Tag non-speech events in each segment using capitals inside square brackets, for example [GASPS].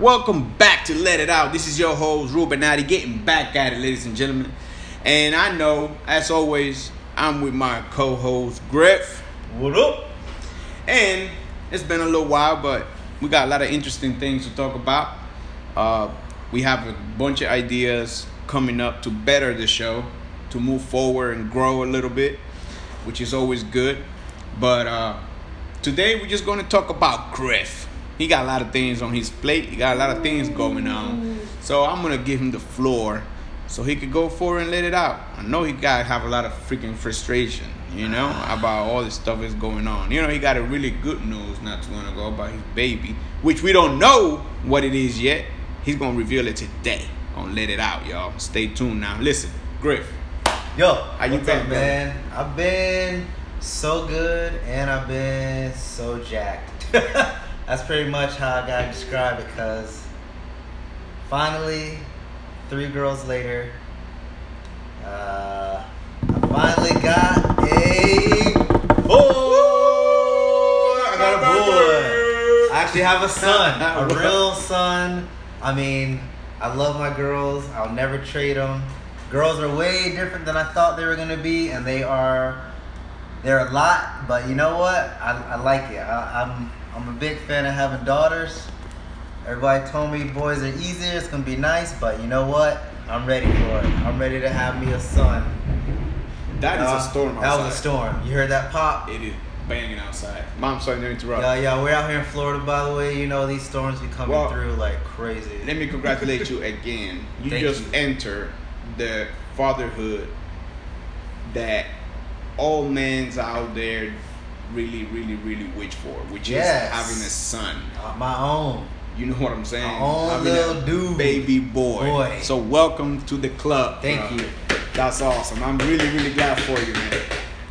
Welcome back to Let It Out. This is your host, Ruben Natty, getting back at it, ladies and gentlemen. And I know, as always, I'm with my co host, Griff. What up? And it's been a little while, but we got a lot of interesting things to talk about. Uh, we have a bunch of ideas coming up to better the show, to move forward and grow a little bit, which is always good. But uh, today we're just going to talk about Griff. He got a lot of things on his plate. He got a lot of things going on. So I'm gonna give him the floor so he could go for it and let it out. I know he got to have a lot of freaking frustration, you know, about all this stuff that's going on. You know, he got a really good news not too long ago about his baby, which we don't know what it is yet. He's gonna reveal it today. Gonna let it out, y'all. Stay tuned now. Listen, Griff. Yo, How you been, up, man? I've been so good and I've been so jacked. [LAUGHS] That's pretty much how I gotta describe it because finally, three girls later, uh, I finally got a boy. I got a boy. I actually have a son, a [LAUGHS] real son. I mean, I love my girls. I'll never trade them. Girls are way different than I thought they were gonna be, and they are. They're a lot, but you know what? I, I like it. I, I'm I'm a big fan of having daughters. Everybody told me boys are easier. It's gonna be nice, but you know what? I'm ready for it. I'm ready to have me a son. That is a storm outside. That was a storm. You heard that pop? It is banging outside. Mom, sorry to interrupt. Yeah, yeah, we're out here in Florida, by the way. You know these storms be coming Well, through like crazy. Let me congratulate you again. You Thank just you. entered the fatherhood that all men's out there really, really, really wish for, which Yes. is having a son. Uh, my own. You know what I'm saying? My own little dude. baby boy. Boy. So welcome to the club. Thank bro. you. That's awesome. I'm really, really glad for you, man.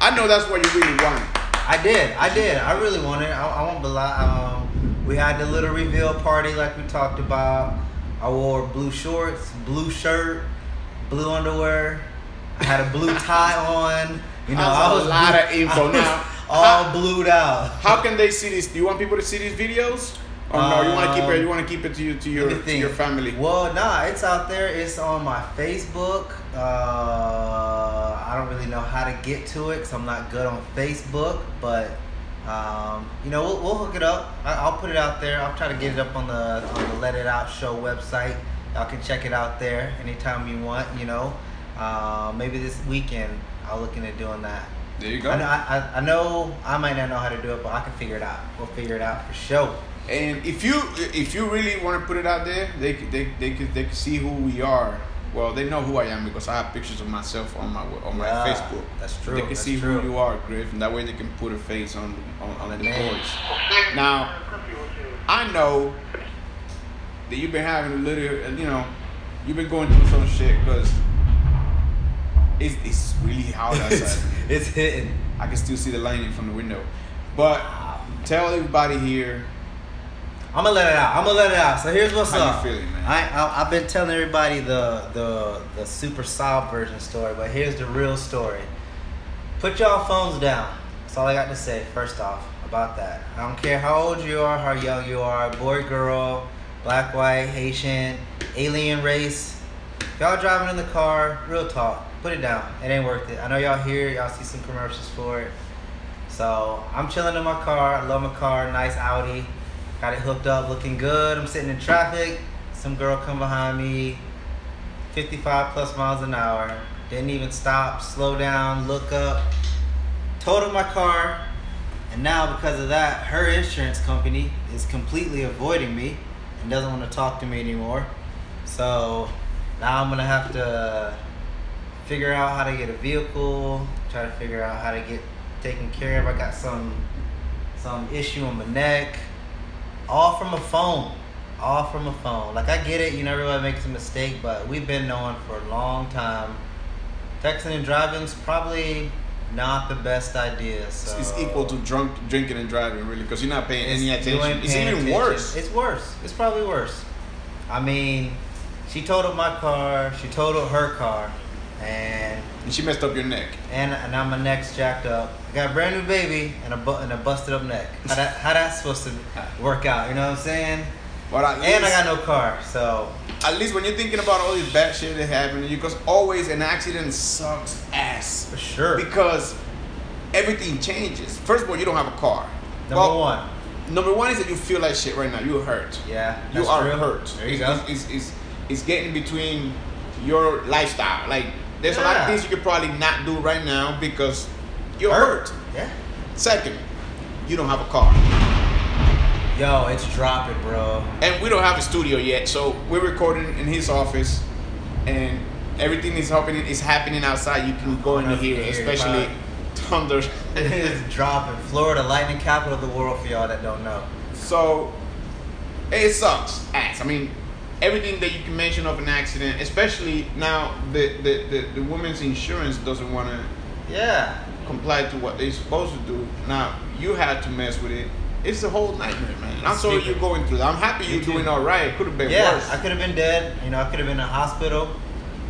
I know that's what you really want. I did. I did. I really wanted. I, I won't lie. Um, we had the little reveal party like we talked about. I wore blue shorts, blue shirt, blue underwear. I had a blue [LAUGHS] tie on. You know, I a was lot blue- of info I [LAUGHS] now. All How- blued out. How can they see this? Do you want people to see these videos? Or no, you want to keep it. Um, You want to keep it to you to your to your family. Well, nah, it's out there. It's on my Facebook. Uh, I don't really know how to get to it because I'm not good on Facebook. But um, you know, we'll, we'll hook it up. I, I'll put it out there. I'll try to get it up on the on the Let It Out Show website. Y'all can check it out there anytime you want. You know, uh, maybe this weekend I'll look into doing that. There you go. I know, I, I- know I might not know how to do it, but I can figure it out. We'll figure it out for sure. And if you if you really want to put it out there, they could- they they could they could see who we are. Well, they know who I am because I have pictures of myself on my on my Yeah, Facebook. that's true, They can that's see true. who you are, Griff, and that way they can put a face on on, on the boys. Now, I know that you've been having a little, you know, you've been going through some shit because it's it's really hot [LAUGHS] outside. it's hitting. I can still see the lightning from the window. But tell everybody here I'm gonna let it out. I'm gonna let it out. So here's what's How you up. feeling, man? I, I I've been telling everybody the the the super sob version story, but here's the real story. Put y'all phones down. That's all I got to say. First off about that. I don't care how old you are, how young you are, boy, girl, black, white, Haitian, alien race. If y'all driving in the car, real talk. Put it down. It ain't worth it. I know y'all hear. Y'all see some commercials for it. So I'm chilling in my car. I love my car. Nice Audi. Got it hooked up, looking good. I'm sitting in traffic. Some girl come behind me, 55 plus miles an hour. Didn't even stop, slow down, look up. Totaled my car, and now because of that, her insurance company is completely avoiding me and doesn't want to talk to me anymore. So now I'm gonna have to figure out how to get a vehicle, try to figure out how to get taken care of. I got some some issue on my neck. All from a phone. All from a phone. Like I get it, you know everybody makes a mistake, but we've been knowing for a long time. Texting and driving's probably not the best idea. So it's equal to drunk drinking and driving, really, because you're not paying any attention. ain't It's even attention. worse. It's worse. It's probably worse. I mean, she totaled my car. She totaled her car, and And she messed up your neck. and and now my neck's jacked up. I got a brand new baby and a bu- and a busted up neck. How that how that's supposed to work out? You know what I'm saying? But at and I got no car, so At least when you're thinking about all this bad shit that happened, to you, because always an accident sucks ass. for sure. Because everything changes. First of all, you don't have a car. Number Well, one, Number one is that you feel like shit right now. You're hurt. yeah, You are true. hurt. There you it's, go. It's, it's, it's, it's getting between your lifestyle. Like, there's a lot of things you could probably not do right now because you're Hurt. hurt. Yeah. Second, you don't have a car. Yo, it's dropping, bro. And we don't have a studio yet, so we're recording in his office, and everything is happening is happening outside. You can go in here, especially thunder. [LAUGHS] it's dropping. Florida, lightning capital of the world for y'all that don't know. so it sucks ass. I mean, everything that you can mention of an accident, especially now the the, the, the woman's insurance doesn't want to Yeah. comply to what they're supposed to do. Now you had to mess with it. It's a whole nightmare, man. I'm sorry you're going through that. I'm happy you're doing all right. It could have been Yeah, worse. I could have been dead. You know, I could have been in a hospital.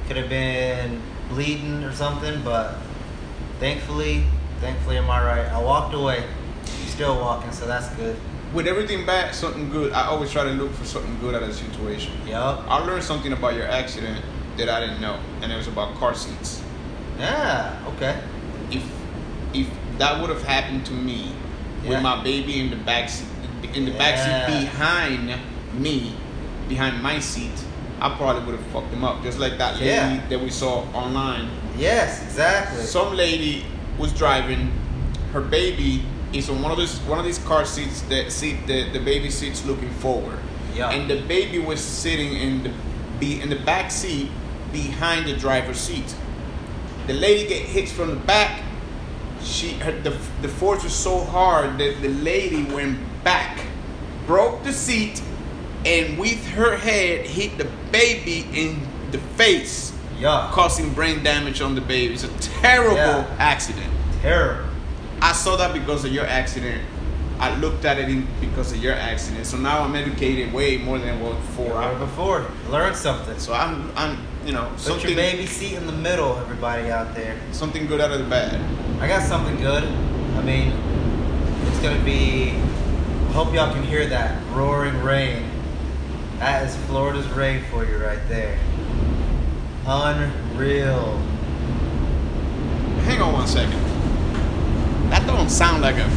Could have been bleeding or something, but thankfully, thankfully I'm alright. I walked away. Still walking, so that's good. With everything bad, something good. I always try to look for something good out of the situation. Yup. I learned something about your accident that I didn't know, and it was about car seats. Yeah, okay. If if that would have happened to me Yeah. with my baby in the back seat, in the back seat behind me, behind my seat, I probably would have fucked him up, just like that lady Yeah. that we saw online. Yes, exactly. Some lady was driving, her baby is on one of these one of these car seats that seat the, the baby seats looking forward. Yeah. And the baby was sitting in the be in the back seat behind the driver's seat. The lady get hit from the back. She her, the the force was so hard that the lady went back, broke the seat, and with her head hit the baby in the face Yuck. causing brain damage on the baby. It's a terrible Yeah. accident. Terrible. I saw that because of your accident. I looked at it in, because of your accident. So now I'm educated way more than what before. Right before. Learn something. So I'm, I'm, you know, Put something, your baby seat in the middle, everybody out there. something good out of the bad. I got something good. I mean, it's gonna be. I hope y'all can hear that roaring rain. That is Florida's rain for you right there. Unreal. Hang on one second. That don't sound like a.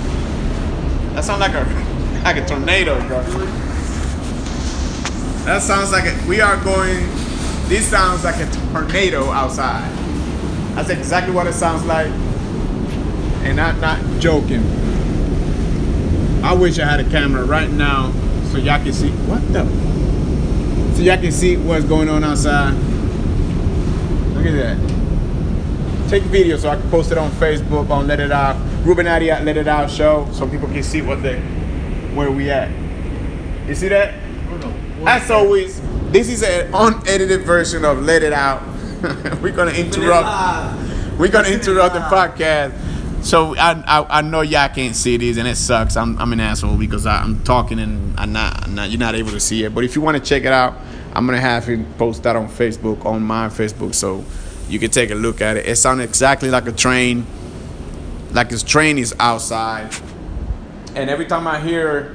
That sounds like a [LAUGHS] like a tornado, bro. That sounds like a. We are going. This sounds like a tornado outside. That's exactly what it sounds like, and I'm not joking. I wish I had a camera right now so y'all can see what the. So y'all can see what's going on outside. Look at that take a video so I can post it on Facebook on Let It Out. Rubenati at Let It Out Show so people can see what they where we at. You see that? As always, this is an unedited version of Let It Out. [LAUGHS] We're gonna interrupt. We're gonna interrupt the podcast. So I, I I know y'all can't see these and it sucks. I'm I'm an asshole because I, I'm talking and I'm not, I'm not you're not able to see it. But if you want to check it out, I'm gonna have him post that on Facebook on my Facebook so you can take a look at it. It sounds exactly like a train, like his train is outside. And every time I hear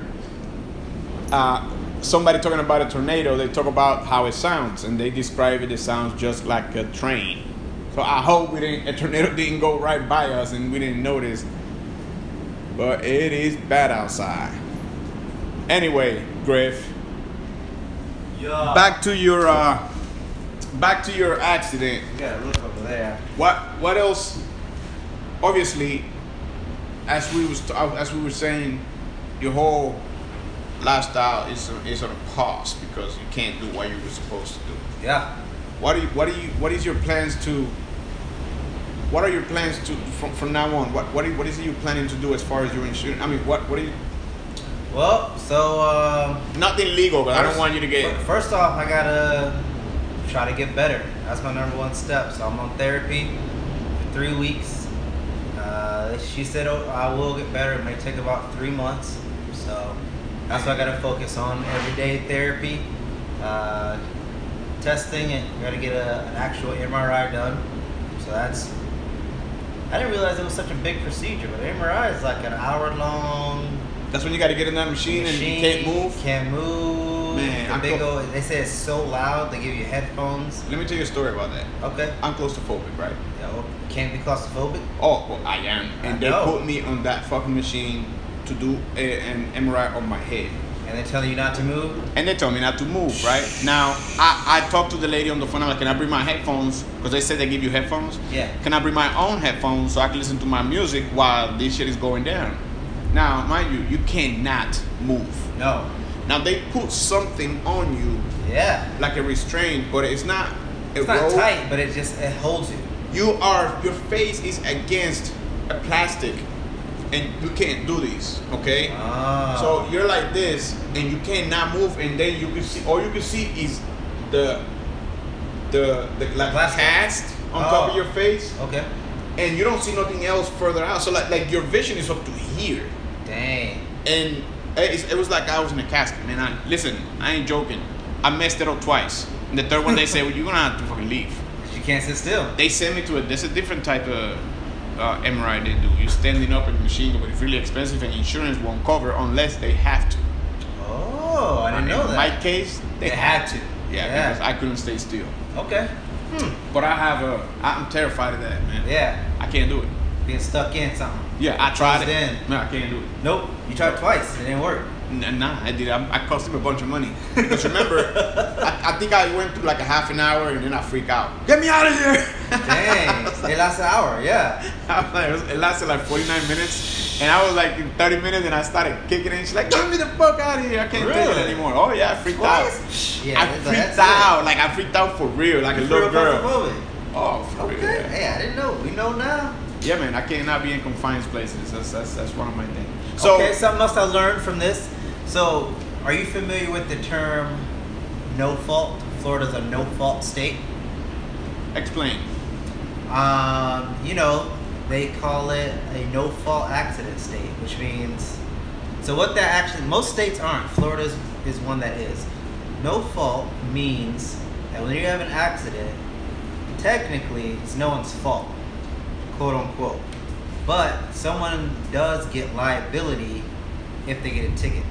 uh, somebody talking about a tornado, they talk about how it sounds, and they describe it. It sounds just like a train. So I hope we didn't, a tornado [LAUGHS] didn't go right by us and we didn't notice. But it is bad outside. Anyway, Griff, Yeah. back to your uh, back to your accident. You gotta look over there. What what else? Obviously, as we was as we were saying, your whole lifestyle is is on a pause because you can't do what you were supposed to do. Yeah. What are you, what are you what is your plans to? What are your plans to from, from now on? What what, what is it you planning to do as far as your insurance? I mean, what what are you? Well, so um, Nothing legal, but I don't want you to get. fir- First off, I gotta try to get better. That's my number one step. So I'm on therapy for three weeks. Uh, she said oh, I will get better. It may take about three months. So that's what I gotta focus on. Everyday therapy, uh, testing, and gotta get a, an actual MRI done. So that's. I didn't realize it was such a big procedure, but MRI is like an hour long That's when you got to get in that machine, and you can't move. Can't move. Man, the big old. They say it's so loud. They give you headphones. Let me tell you a story about that. Okay. I'm claustrophobic, right? Yeah, well, can't be claustrophobic. Oh, well, I am. And I they put me on that fucking machine to do a, an MRI on my head. And they're telling you not to move. And they told me not to move, right? Now, I, I talked to the lady on the phone. I'm like, can I bring my headphones? Because they said they give you headphones. Yeah. Can I bring my own headphones so I can listen to my music while this shit is going down? Now, mind you, you cannot move. No. Now, they put something on you Yeah. like a restraint, but it's not It's not tight, but it just it holds you. You are, your face is against a plastic and you can't do this, okay? Ah. So you're like this, and you cannot move, and then you can see all you can see is the the the like Plastic. cast on top Oh. of your face, Okay. and you don't see nothing else further out. So like like your vision is up to here, Dang. and it, it was like I was in a casket, man. I, listen, I ain't joking. I messed it up twice. And the third one, they said, "Well, you're gonna have to fucking leave." Can't sit still. They send me to a. There's a different type of uh, MRI they do. You're standing up in the machine, but it's really expensive, and insurance won't cover unless they have to. Oh, I didn't know that. in that. my case, they had to. Yeah, because I couldn't stay still. Okay. Hmm. But I have a. I'm terrified of that, man. Yeah. I can't do it. Being stuck in something. Yeah, I tried Closed it. in. No, I can't do it. Nope. You tried twice. It didn't work. Nah, I did. I, I cost him a bunch of money. Because remember, [LAUGHS] think I went through like a half an hour and then I freak out. Get me out of here! [LAUGHS] Dang. it lasted an hour. Yeah. [LAUGHS] I was like, it, was, it lasted like 49 minutes, and I was like in 30 minutes, and I started kicking it. She's like, "Get me the fuck out of here! I can't take it anymore." Oh yeah, I freaked out. Yeah. I freaked out, like I freaked out for real, like a it. little Real girl. Oh, for real. Okay. Yeah. Hey, I didn't know. We know now. Yeah, man, I cannot be in confined places. That's that's, that's one of my things. So, okay, something else I learned from this. So, are you familiar with the term no fault? Florida's a no fault state. explain. Um, you know, they call it a no fault accident state, which means so what that actually most states aren't. Florida's is one that is. No fault means that when you have an accident, technically it's no one's fault, quote unquote. But someone does get liability if they get a ticket.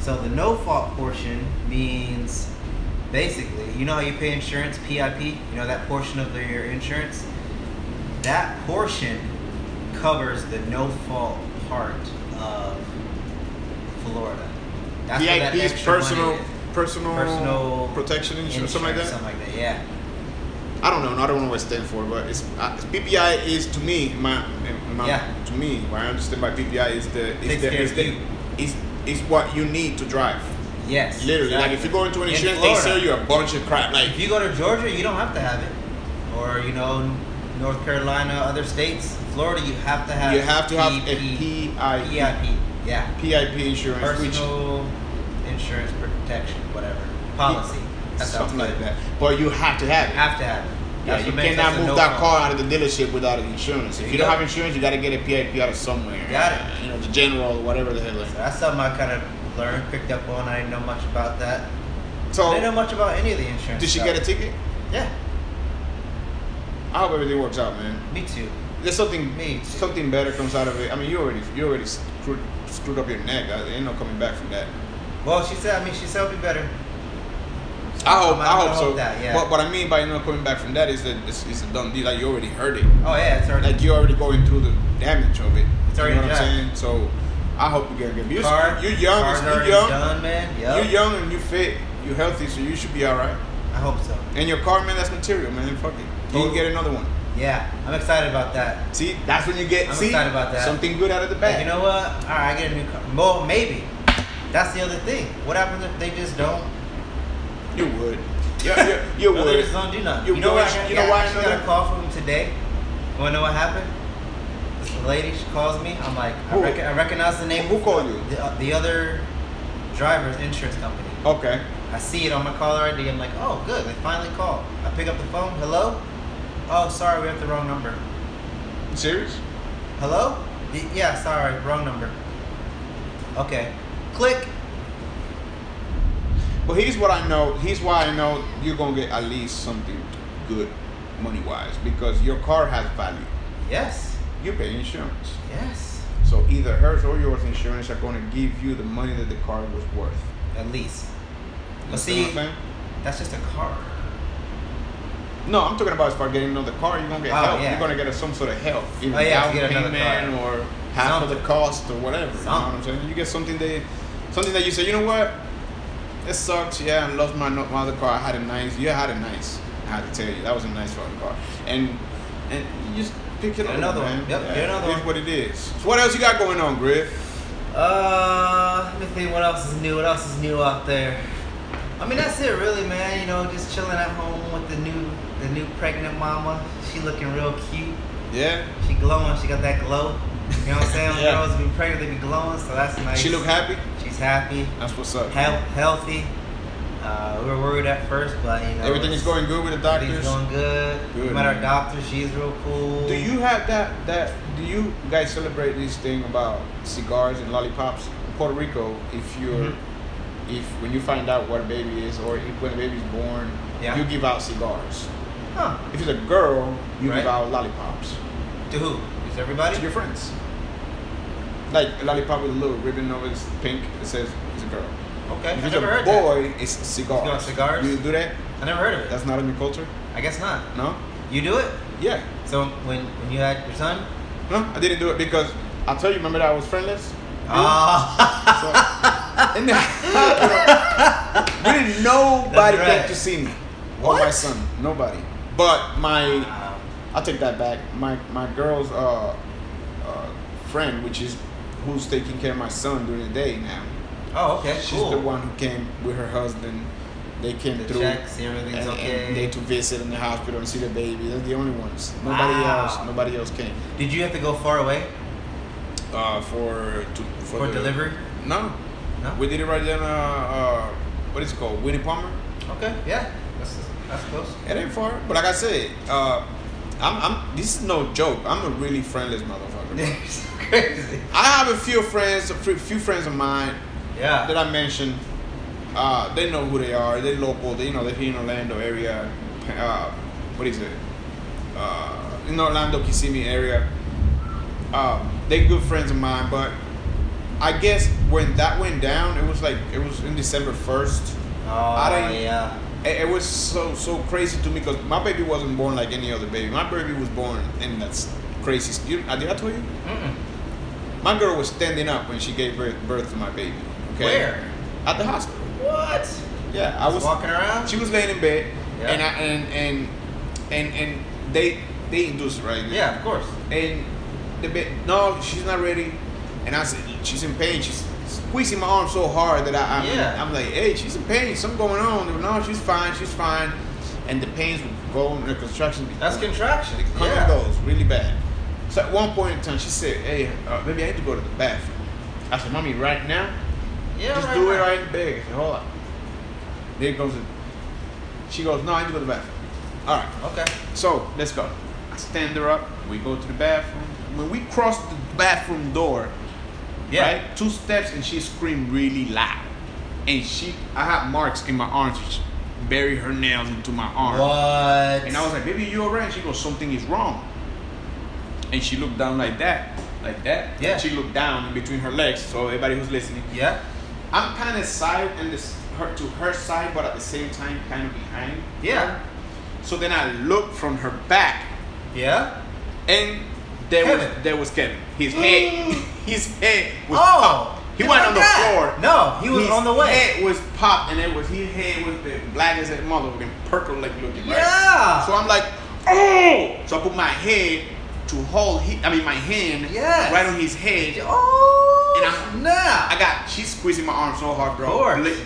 So the no fault portion means basically, you know how you pay insurance, PIP, you know that portion of the, your insurance? That portion covers the no fault part of Florida. That's where that extra money personal, personal, Personal protection insurance, something like that. Something like that, yeah. I don't know. I don't know what it stands for, but it's uh, PPI is to me my, my Yeah. to me what I understand by PPI is the is the, is, the, is is what you need to drive. Yes. Literally, like if you go into an In insurance, they Florida. sell you a bunch of crap. Like If you go to Georgia, you don't have to have it. Or, you know, North Carolina, other states, Florida, you have to have you have to have a PIP PIP. Yeah. PIP insurance, which Personal insurance protection, whatever. Policy. That's something like that. But you have to have You it. have to have it. Yeah, you cannot move no that car out of the dealership without insurance. If you you don't have insurance, you got to get a PIP out of somewhere. Got it. You know, the general, whatever the hell. So that's something I kind of learned, picked up on. I didn't know much about that. I So, didn't know much about any of the insurance. did she stuff. get a ticket? Yeah, I hope everything works out, man. me too. There's something Me too. something better comes out of it. I mean, you already you already screwed, screwed up your neck. There ain't no coming back from that. Well, she said. I mean, she said it'll be better. I hope I'm- I I'm hope so. that, yeah. But what I mean by not coming back from that is that it's, it's a done deal. Like you already heard it. Oh yeah, it's already. Like you're already going through the damage of it. It's you already know what I'm done. saying? So I hope you get a good. You're, Car- you're young. You're young. done, man. Yep. You're young and you fit. You're healthy, so you should be all right. I hope so. And your car, man, that's material, man. Fuck it. You can get another one. Yeah, I'm excited about that. See, that's when you get I'm see excited about that. something good out of the bag. you know what? All right, I get a new car. Well, maybe. That's the other thing. What happens if they just don't? you would. Yeah, you, [LAUGHS] you Or they would. just don't do nothing. You You, know what? I, you know why I I got a call from him today. Wanna know what happened? Lady, she calls me. I'm like, I, rec- I recognize the name. Who called you? The, uh, the other driver's insurance company. Okay. I see it on my caller ID. I'm like, oh, good. They finally called. I pick up the phone. Hello? Oh, sorry, we have the wrong number. You serious? Hello? Y- yeah, sorry, wrong number. Okay. Click. But here's what I know. Here's why I know you're gonna get at least something good, money wise, because your car has value. Yes. You pay insurance, Yes. so either hers or yours insurance are gonna give you the money that the car was worth. At least. But see, that's just a car. No, I'm talking about as far getting another car, you're gonna get Oh, help. yeah. You're gonna get a, some sort of help. Oh, either Oh, yeah, to down get another payment car. or half of the cost or whatever. You know what I'm saying? You get something that something that you say, you know what? It sucks, yeah, I lost my, my other car. I had a nice you had a nice. I had to tell you, that was a nice fucking car. And and you just pick it Get up. another man. one. Yep, Yeah, get another it is one. what it is. So what else you got going on, Griff? Uh, let me think. What else is new? What else is new out there? I mean, that's it, really, man. You know, just chilling at home with the new, the new pregnant mama. She looking real cute. Yeah? She glowing. She got that glow. You know what I'm [LAUGHS] saying? When Yeah. Girls be pregnant, they be glowing, so that's nice. She look happy? She's happy, That's what's up. health, healthy. Uh, we were worried at first, but you know Everything is going good with the Everything's doctors? going good. Good, We met our doctor. She's real cool. Do you have that that do you guys celebrate this thing about cigars and lollipops? In Puerto Rico, if you're Mhm. if when you find out what a baby is or if when a baby's born, Yeah. you give out cigars. Huh? If it's a girl, you Right. give out lollipops To who? Is everybody? to your friends. Like a lollipop with a little ribbon over it's pink, it says it's a girl. Okay. If I it's never a heard that. boy, it's cigars. Cigars, cigars? You do that? I never heard of it. That's not in your culture? I guess not. No? You do it? Yeah. So when when you had your son? No, I didn't do it because I'll tell you, remember that I was friendless? Ah. So, in the [LAUGHS] really nobody That's came right. to see me what? or my son. Nobody. But my, Wow. I'll take that back. My my girl's uh, uh, friend, which is who's taking care of my son during the day now. Oh, okay. She's cool. the one who came with her husband. They came The through. check, see everything's and, okay. and they to visit in the hospital and see the baby. They're the only ones. Nobody Wow. else. Nobody else came. Did you have to go far away Uh, for to, for, the- delivery? No, No. we did it right then. Uh, uh, what is it called? Winnie Palmer. Okay. Yeah. That's that's close. It ain't far, but like I said, uh, I'm, I'm. This is no joke. I'm a really friendless motherfucker. [LAUGHS] crazy. I have a few friends, a few friends of mine Yeah. that I mentioned. Uh, they know who they are. They're local. They you know they're here in Orlando area. Uh, what is it? Uh, in Orlando, Kissimmee area. Uh, they're good friends of mine, but I guess when that went down, it was like it was in December first. Oh I didn't- yeah. It, it was so so crazy to me because my baby wasn't born like any other baby. My baby was born, and that's crazy. You, did I tell you? Mm-mm. My girl was standing up when she gave birth, birth to my baby. Okay. Where? At the hospital. What? Yeah, I was. walking around. She was laying in bed, Yeah. and I, and and and and they they induced right. Yeah, of course. And the bed, no, she's not ready. And I said, she's in pain. She's squeezing my arm so hard that I, I'm, Yeah. I'm like, hey, she's in pain. Something going on. They were, No, she's fine. She's fine. And the pains would go and the contraction. That's contraction. It comes Yeah. goes really bad. So at one point in time, she said, hey, uh, maybe I need to go to the bathroom. I said, mommy, right now? Yeah. Just right do it right in bed. I said, hold on. There goes it. She goes, no, I need to go to the bathroom. All right. Okay. So let's go. I stand her up. We go to the bathroom. When we cross the bathroom door, Yeah. right, two steps, and she screamed really loud. And she, I had marks in my arms. She buried her nails into my arm. What? And I was like, "Baby, you alright?" And she goes, "Something is wrong." And she looked down like that, like that. Yeah. And she looked down in between her legs. So everybody who's listening, Yeah. I'm kind of side and this her to her side, but at the same time, kind of behind. Yeah. So then I looked from her back, Yeah. and there Kevin. was there was Kevin. His head, [GASPS] his head was Oh, popped. He went on the that. floor. No, he was His on the way. Head was popped, and it was his head was the black as that motherfucking purple like looking. Right? Yeah. So I'm like, oh! So I put my head to hold. He, I mean, my hand Yes. right on his head. Oh. And I'm- nah. I got. She's squeezing my arm so hard, bro.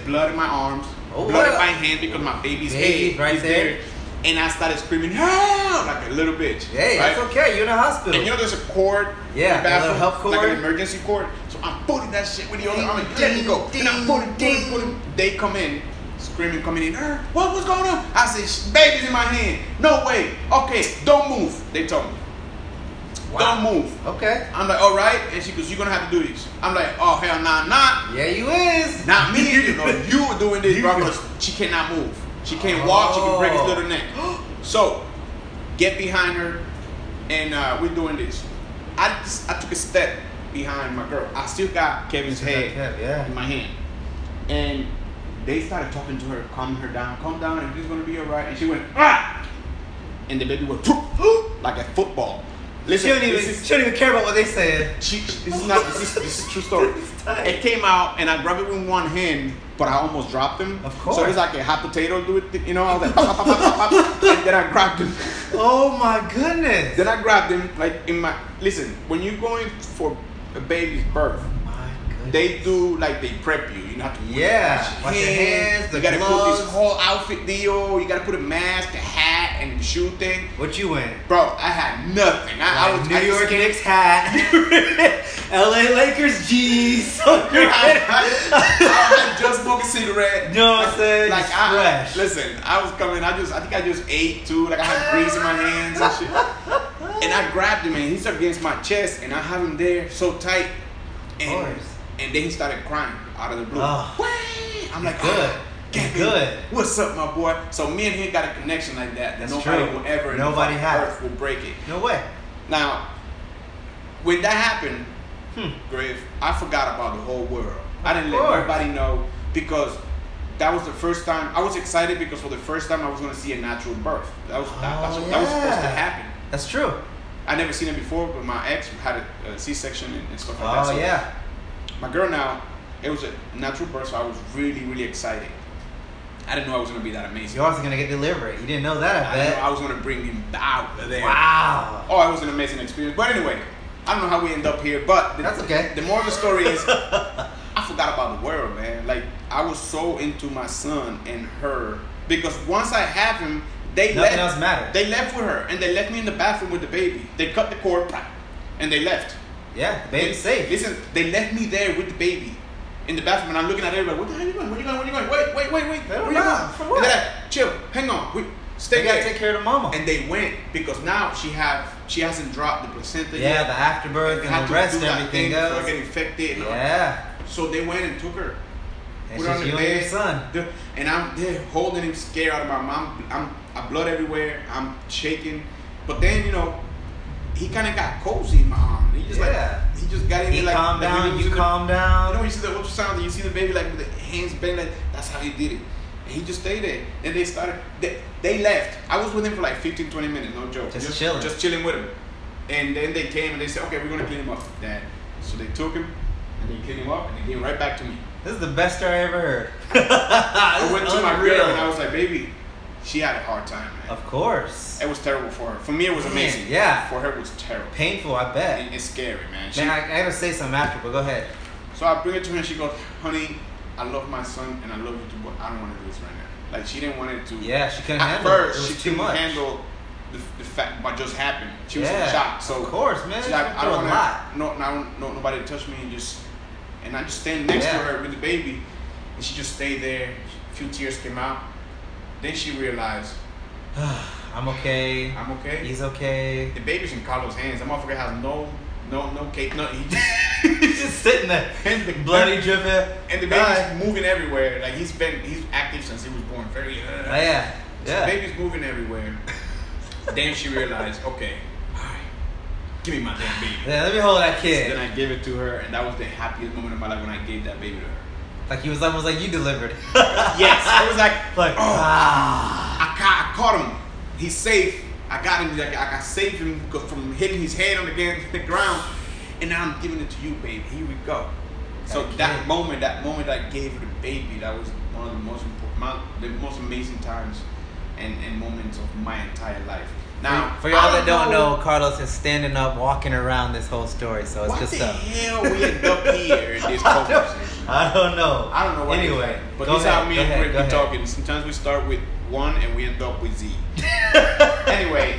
Blood, in my arms. Oh, blood in my hand because my baby's Baby's head right is there. there. And I started screaming, help! Like a little bitch. Hey, right? that's okay. You're in a hospital. And you know there's a cord Yeah, in the bathroom, help like cord. an emergency cord. So I'm pulling that shit with the other arm, like, let me go. and I'm pulling, pulling. They come in, screaming, coming in. "Er, what was going on? I said, "Sh- baby's in my hand. No way. Okay, don't move. They told me. Wow. Don't move. Okay. I'm like, all right. And she goes, you're gonna have to do this. I'm like, oh hell, nah, not, Yeah, you is. not me. [LAUGHS] You know, you were doing this, bro. Because she cannot move. She can't walk. She can break his Oh. little neck. [GASPS] So, get behind her, and uh, we're doing this. I just, I took a step behind my girl. I still got Kevin's head Kev, yeah. in my hand, and they started talking to her, calming her down, calm down, everything's gonna be alright. And she went, ah! And the baby went, [GASPS] like a football. Listen, she don't even this is- she don't even care about what they said. she, this is not, this is, this is true story. [LAUGHS] It came out and I grabbed it with one hand, but I almost dropped him. Of So course. it was like a hot potato, do it, you know, I was like, pop, pop, pop, pop, and then I grabbed him. Oh my goodness. Then I grabbed him, like in my, listen, when you're going for a baby's birth, oh My they do like they prep you. You have to Yeah, wash your hands, the you gotta put gloves. this whole outfit deal. You gotta put a mask, a hat, and the shoe thing. What you win? Bro, I had nothing. I, I was New I York Knicks hat, [LAUGHS] LA [LAUGHS] Lakers G's. I had just smoked a cigarette. What I'm saying? Like It's I, listen, I was coming. I just, I think I just ate too. Like I had grease in my hands and shit. And I grabbed him and he's up against my chest, and I have him there so tight. And, course. And then he started crying out of the blue. Oh. I'm like, Good. "Ah, get. Good. What's up, my boy? So me and him got a connection like that that That's nobody true. will ever, Nobody has. earth will break it. No way. Now, when that happened, Hmm. Griff, I forgot about the whole world. I didn't let nobody know because that was the first time I was excited because for the first time I was going to see a natural birth. That was that, Oh, what, that was supposed to happen. That's true. I never seen it before, but my ex had a, a C-section and, and stuff like that. Oh So yeah. My girl now, it was a natural birth, so I was really really excited. I didn't know I was going to be that amazing. You're also gonna get delivered. You didn't know that, I I bet. know I was going to bring him out there. Wow. Oh, it was an amazing experience. But anyway, I don't know how we end up here, but the, That's okay. The more of the story is, [LAUGHS] I forgot about the world, man. Like I was so into my son and her because once I have him, they Nothing left. else matters. They left with her, and they left me in the bathroom with the baby. They cut the cord, and they left. Yeah, the baby's safe. Listen, they left me there with the baby in the bathroom, and I'm looking at everybody. What the hell are you going? Where you going? Where you going? Wait, wait, wait, wait. They Where don't you know. going? For what? like, chill, hang on. We, stay They gotta take care of the mama. And they went because now she have she hasn't dropped the placenta yeah, yet. the afterbirth They and had the rest and everything thing before I get infected. and all. Yeah. So they went and took her. And put her she's on the bed. son. And I'm there holding him scared out of my mom. I'm I blood everywhere. I'm shaking. But then you know, he kind of got cozy in my arm. He just Yeah. like he just got in He there like like down, when you see the- calm You know when you see the ultrasound and you see the baby like with the hands bent like that's how he did it. And he just stayed there. And they started they, they left. I was with him for like 15, 20 minutes, no joke. Just chilling. Just chilling with him. And then they came and they said, Okay, we're gonna clean him up, Dad. So they took him and they cleaned him up and they came right back to me. This is the best story I ever heard. [LAUGHS] I went to my girl and I was like, baby, she had a hard time, man. Of course. It was terrible for her. For me, it was Man, amazing. yeah. For her, it was terrible. Painful, I bet. And it's scary, man. She- Man, I, I gotta say something after, but go ahead. so I bring it to her and she goes, honey, I love my son and I love you too, but I don't want to do this right now. Like, she didn't want it to. Yeah, she couldn't At handle it. first, It was she too couldn't much. handle the, the fact what just happened. She was yeah, in shock. So of course, man. She's like, I don't want no, no, no, nobody to touch me and just, and I just stand next Yeah. to her with the baby, and she just stayed there. A few tears came out. Then she realized, [SIGHS] I'm okay. I'm okay. He's okay. The baby's in Carlos' hands. That motherfucker has no, no, no cake, no. He just, [LAUGHS] He's just sitting there, [LAUGHS] and the bloody dripping. and the Bye. baby's moving everywhere. Like he's been, he's active since he was born. Very. Uh, Oh, yeah, So yeah. the baby's moving everywhere. [LAUGHS] then she realized, okay, all right, give me my damn baby. Yeah, let me hold that kid. So then. I gave it to her, and that was the happiest moment of my life when I gave that baby to her. Like he was almost like you delivered. [LAUGHS] Yes, I was like, like oh, ah. I, ca- I caught him. He's safe. I got him. Like, I, I saved him from hitting his head on the, [LAUGHS] ground, and now I'm giving it to you, baby. Here we go. So That that moment, that moment I gave the baby, that was one of the most important, the most amazing times and, and moments of my entire life. Now, for y'all that don't know, Carlos is standing up, walking around this whole story, so it's just what good the hell we end up here in this conversation? [LAUGHS] I don't know. I don't know what. it is, Anyway, but this ahead, how me and Rick be talking. Sometimes we start with one and we end up with Z. [LAUGHS] anyway,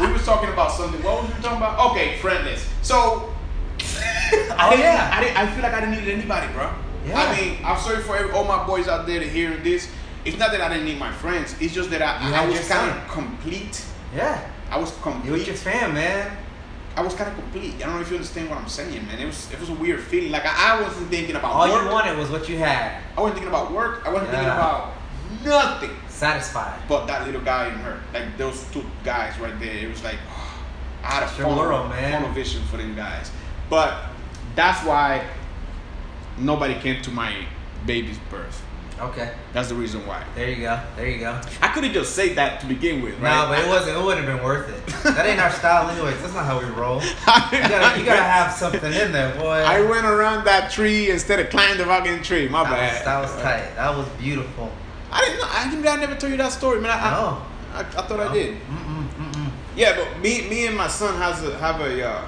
we was talking about something. What was we talking about? Okay, friendless. So. [LAUGHS] I Oh, yeah. I, didn't, I feel like I didn't need anybody, bro. Yeah. I mean, I'm sorry for every, all my boys out there to hearing this. It's not that I didn't need my friends. It's just that I, I was kind of complete. Yeah, I was complete. you with complete. your fam, man. I was kind of complete. I don't know if you understand what I'm saying, man. It was it was a weird feeling. Like I, I wasn't thinking about All work. you wanted was what you had. I wasn't thinking about work. I wasn't thinking about nothing Satisfied. but that little guy and her. Like those two guys right there. It was like [SIGHS] I had a It's your funnel, world, man. funnel vision for them guys. But that's why nobody came to my baby's birth. Okay. That's the reason why. There you go. There you go. I could have just said that to begin with, right? No, but it wasn't. It wouldn't have been worth it. [LAUGHS] That ain't our style, anyways. That's not how we roll. You gotta, you gotta [LAUGHS] have something in there, boy. I went around that tree instead of climbing the fucking tree. My that bad. was, that was tight. That was beautiful. I didn't know. I, I never told you that story, man. I, I, No. I, I thought I did. Mm-mm, mm-mm. Yeah, but me, me and my son has a have a uh,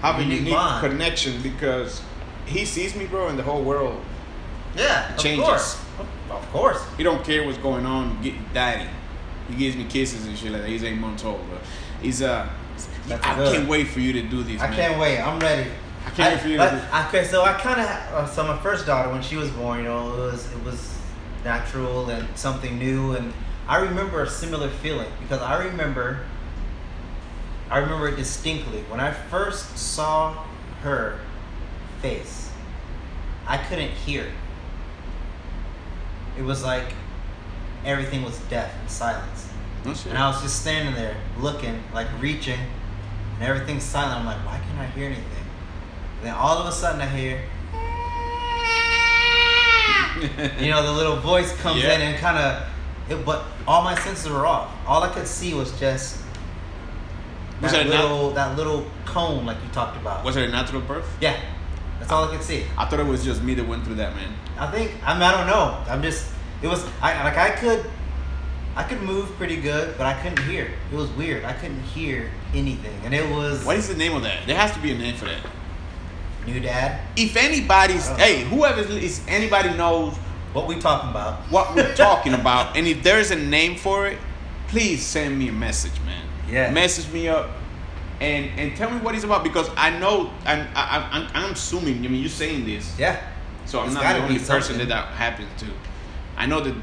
have a Unique unique bond. connection because he sees me, bro, and the whole world. Yeah, of Changes. course. Of course. He don't care what's going on. Get daddy. He gives me kisses and shit like that. He's eight months old, but he's uh. That's I good. can't wait for you to do this. I man. can't wait. I'm ready. I can't wait for you to but- do- Okay, so I kind of uh, so my first daughter when she was born, you know, it was it was natural and something new, and I remember a similar feeling because I remember I remember it distinctly when I first saw her face. I couldn't hear. It was like everything was deaf and silence. And I was just standing there looking, like reaching, and everything's silent. I'm like, why can't I hear anything? And then all of a sudden I hear, [LAUGHS] you know, the little voice comes Yeah. in and kind of, it, but all my senses were off. All I could see was just Was that it a nat- little, that little cone like you talked about. Was it a natural birth? yeah, that's all I could see. I thought it was just me that went through that, man. I think I mean I don't know. I'm just it was I like I could I could move pretty good, but I couldn't hear. It was weird. I couldn't hear anything, and it was What is the name of that? There has to be a name for that. new dad. If anybody's, know. hey, whoever is anybody knows What we talking about? what we're [LAUGHS] talking about, and if there's a name for it, please send me a message, man. Yeah. Message me up, and and tell me what it's about because I know I'm I, I'm I'm assuming. I mean, you're saying this, Yeah, so I'm It's not the only person that that happens to. I know that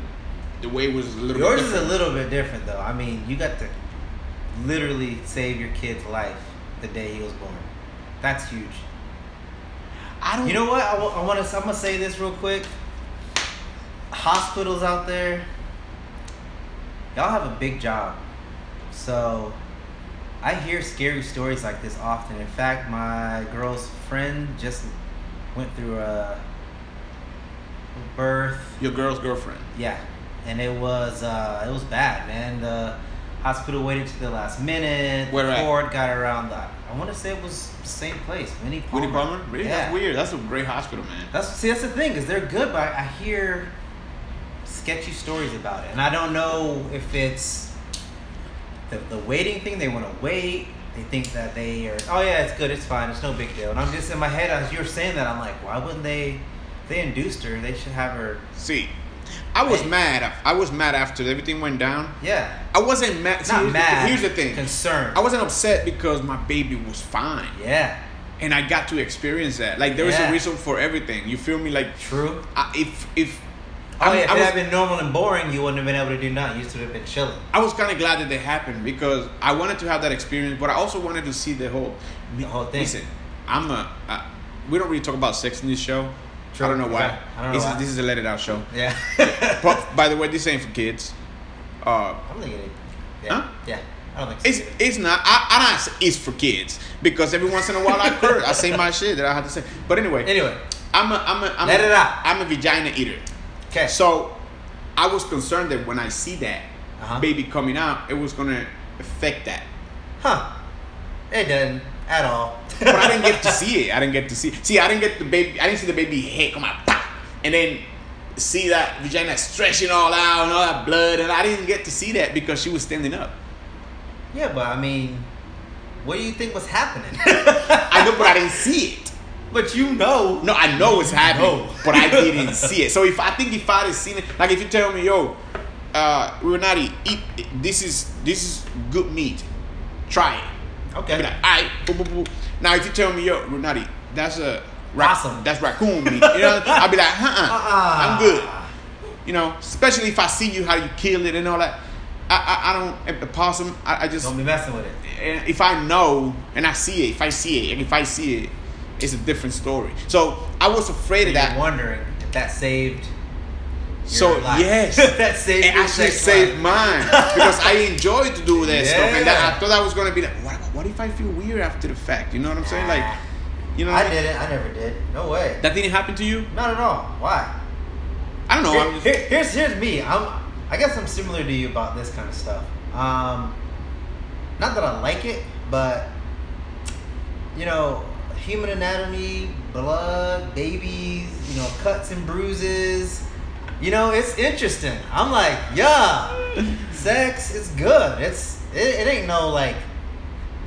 the way was a little. yours is a little bit different though. I mean, you got to literally save your kid's life the day he was born. That's huge. I don't. You know what? I, want to. I'm gonna say this real quick. Hospitals out there, y'all have a big job. So, I hear scary stories like this often. In fact, my girl's friend just went through a birth. your girl's girlfriend. Yeah, and it was uh, it was bad, man. The hospital waited to the last minute. Where at? Ford got around that. I want to say it was the same place, Winnie Palmer. Woody Palmer? Really? Yeah. That's weird. That's a great hospital, man. That's see, that's the thing is they're good, but I hear sketchy stories about it, and I don't know if it's the the waiting thing. They want to wait. They think that they are. Oh yeah, it's good. It's fine. It's no big deal. And I'm just in my head as you were saying that. I'm like, why wouldn't they? They induced her. They should have her. See, I was Hey. mad. I was mad after everything went down. Yeah, I wasn't mad. See, not here's, mad. The, here's the thing. Concerned. I wasn't upset because my baby was fine, Yeah. and I got to experience that. Like there was Yeah. a reason for everything. You feel me? Like True. I, if if Oh I'm- yeah, if I it was, had been normal and boring, you wouldn't have been able to do nothing. You should have been chilling. I was kind of glad that they happened because I wanted to have that experience, but I also wanted to see the whole The whole thing. Listen, I'm a. Uh, we don't really talk about sex in this show. True. I don't know why. I don't know this why. is this is a let it out show. Yeah. [LAUGHS] But by the way, this ain't for kids. Uh, I don't think it. Yeah. Huh? Yeah. I don't think so. It's it's not. I, I don't say it's for kids because every once in a while I [LAUGHS] curse. I say my shit that I have to say. But anyway, Anyway, I'm a I'm a I'm Let a, it out. I'm a vagina eater. Okay. So I was concerned that when I see that Uh-huh. baby coming out, it was gonna affect that. Huh. It didn't at all. But I didn't get to [LAUGHS] see it. I didn't get to see. See, I didn't get the baby. I didn't see the baby head come out, pop, and then see that vagina stretching all out and all that blood, and I didn't get to see that because she was standing up. yeah, but I mean, what do you think was happening? [LAUGHS] I know, but I didn't see it. But you know. No, I know it's happening, No. but I didn't [LAUGHS] see it. So if I think if I'd have seen it, like if you tell me, yo, uh, Renati, eat this is this is good meat, try it. Okay. I'd be like, all right. Now if you tell me, yo, Renati, that's a ra- Awesome. that's raccoon meat, you know, [LAUGHS] I'll be like, uh-uh, Uh-uh. I'm good. You know, especially if I see you how you kill it and all that. I I, I don't a possum. I, I just Don't be messing with it. and if I know and I see it, if I see it, and if I see it, it's a different story. So I was afraid of You're that. wondering if that saved. So your life. yes, [LAUGHS] that saved it actually saved life. mine because I enjoyed to do that [LAUGHS] stuff, and that, I thought I was gonna be like, what, what if I feel weird after the fact? You know what I'm saying? Like, you know, I didn't. I never did. No way. that didn't happen to you. Not at all. Why? I don't know. Here- I'm just, here- here's here's me. I'm I guess I'm similar to you about this kind of stuff. Um, not that I like it, but you know, human anatomy, blood, babies, you know, cuts and bruises. You know, it's interesting. I'm like, yeah, [LAUGHS] sex is good. It's it, it ain't no like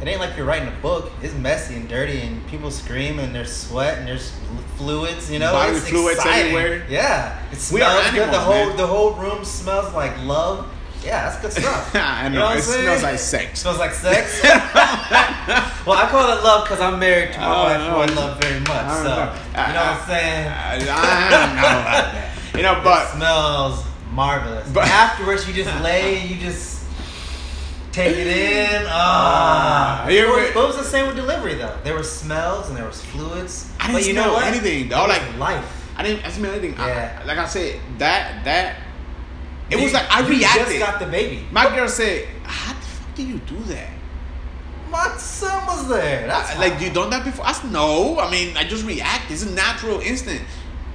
it ain't like you're writing a book. It's messy and dirty, and people scream, and there's sweat, and there's fluids. You know, Bodily it's fluids exciting. everywhere. Yeah, it smells good. The whole man. the whole room smells like love. Yeah, that's good stuff. [LAUGHS] I You know, what it saying? smells like sex. Smells like sex. [LAUGHS] well, I call it love because I'm married to my Oh, wife, no. who I love very much. So know. you know what I'm saying. I, I don't know about that. You know, it but smells marvelous. but- afterwards, you just lay, you just take it in. [LAUGHS] Ah, Ah, it you was, re- but it was the same with delivery though. There were smells and there was fluids. I didn't but you know smell what? anything, It was Like- life. I didn't I smell anything. I- Yeah. like I said, that that it You- was like I reacted. just got the baby. My girl said, "How the fuck do you do that?" My son was there. That's like you done that before? I said, "No. I mean, I just react. It's a natural instinct."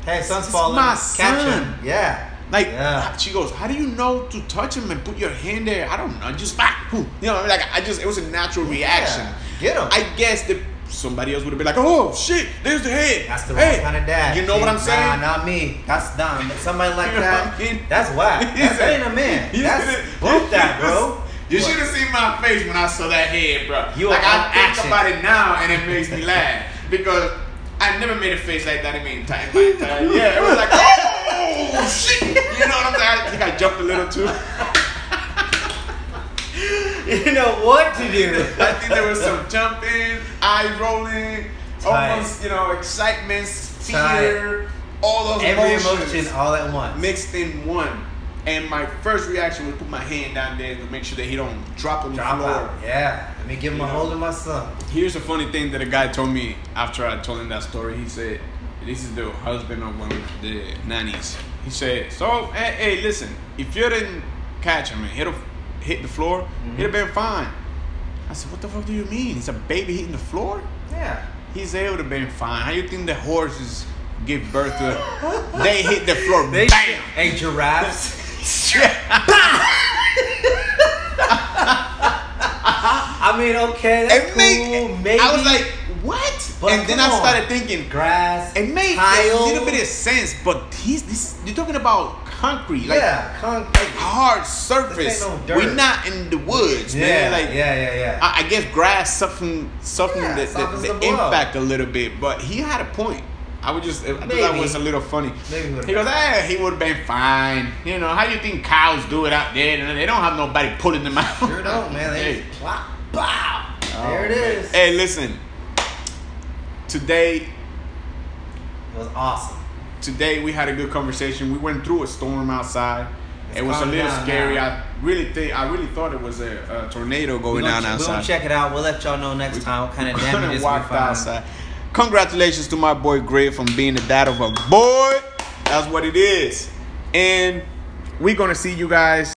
Hey, son's It's falling. my Catch son. him. Yeah. Like Yeah. she goes, "How do you know to touch him and put your hand there?" I don't know. Just ah, you know, like I just it was a natural reaction. Yeah. Get him. I guess that somebody else would have been like, "Oh shit, there's the head." That's the wrong hey, kind of dad. You know what I'm saying? Nah, not me. That's dumb. Somebody like You [LAUGHS] know that. I mean? That's whack. [LAUGHS] He That ain't a man. That's bump that, bro. You should have seen my face when I saw that head, bro. You like I think action. about it now, and it makes me laugh because I never made a face like that in my entire, my entire [LAUGHS] yeah. It was like, oh shit, you know what I'm saying? I think I jumped a little too. You know what to do. I think there was some jumping, eye rolling, Tight. almost you know excitement, fear, all those Every emotions emotion all at once. mixed in one. And my first reaction was put my hand down there to make sure that he don't drop on the Drop floor. out. Yeah. Let me give him You a know. hold of my son. Here's a funny thing that a guy told me after I told him that story. He said, "This is the husband of one of the nannies." He said, "So, hey, hey listen, if you didn't catch him and hit, a, hit the floor, mm-hmm. it'd have been fine." I said, "What the fuck do you mean? It's a baby hitting the floor?" Yeah. He said it would have been fine. How you think the horses give birth to? [LAUGHS] they hit the floor, They bam. Hey, giraffes. [LAUGHS] I mean, okay, that's cool. make- maybe. I was like, what? But and then I on. started thinking, grass. it made a little bit of sense, but he's this. You're talking about concrete, like yeah, concrete. hard surface. No We're not in the woods, Yeah, man. Like yeah, yeah, yeah. I, I guess grass soften soften Yeah, the, the, the the impact a little bit, but he had a point. I would just I thought that was a little funny. Maybe he goes, eh, he would have been fine. You know, how do you think cows do it out there? And They don't have nobody pulling them out. Sure don't, man. They [LAUGHS] Hey. just plop, pow. Oh, there it man. is. Hey, listen. Today, It was awesome. Today we had a good conversation. We went through a storm outside. It's it was a little scary. now. I really think I really thought it was a, a tornado going gonna, down ch- we're outside. gonna check it out. We'll let y'all know next time what kind of gonna we find. outside. Congratulations to my boy Gray from being the dad of a boy. That's what it is. And we're gonna see you guys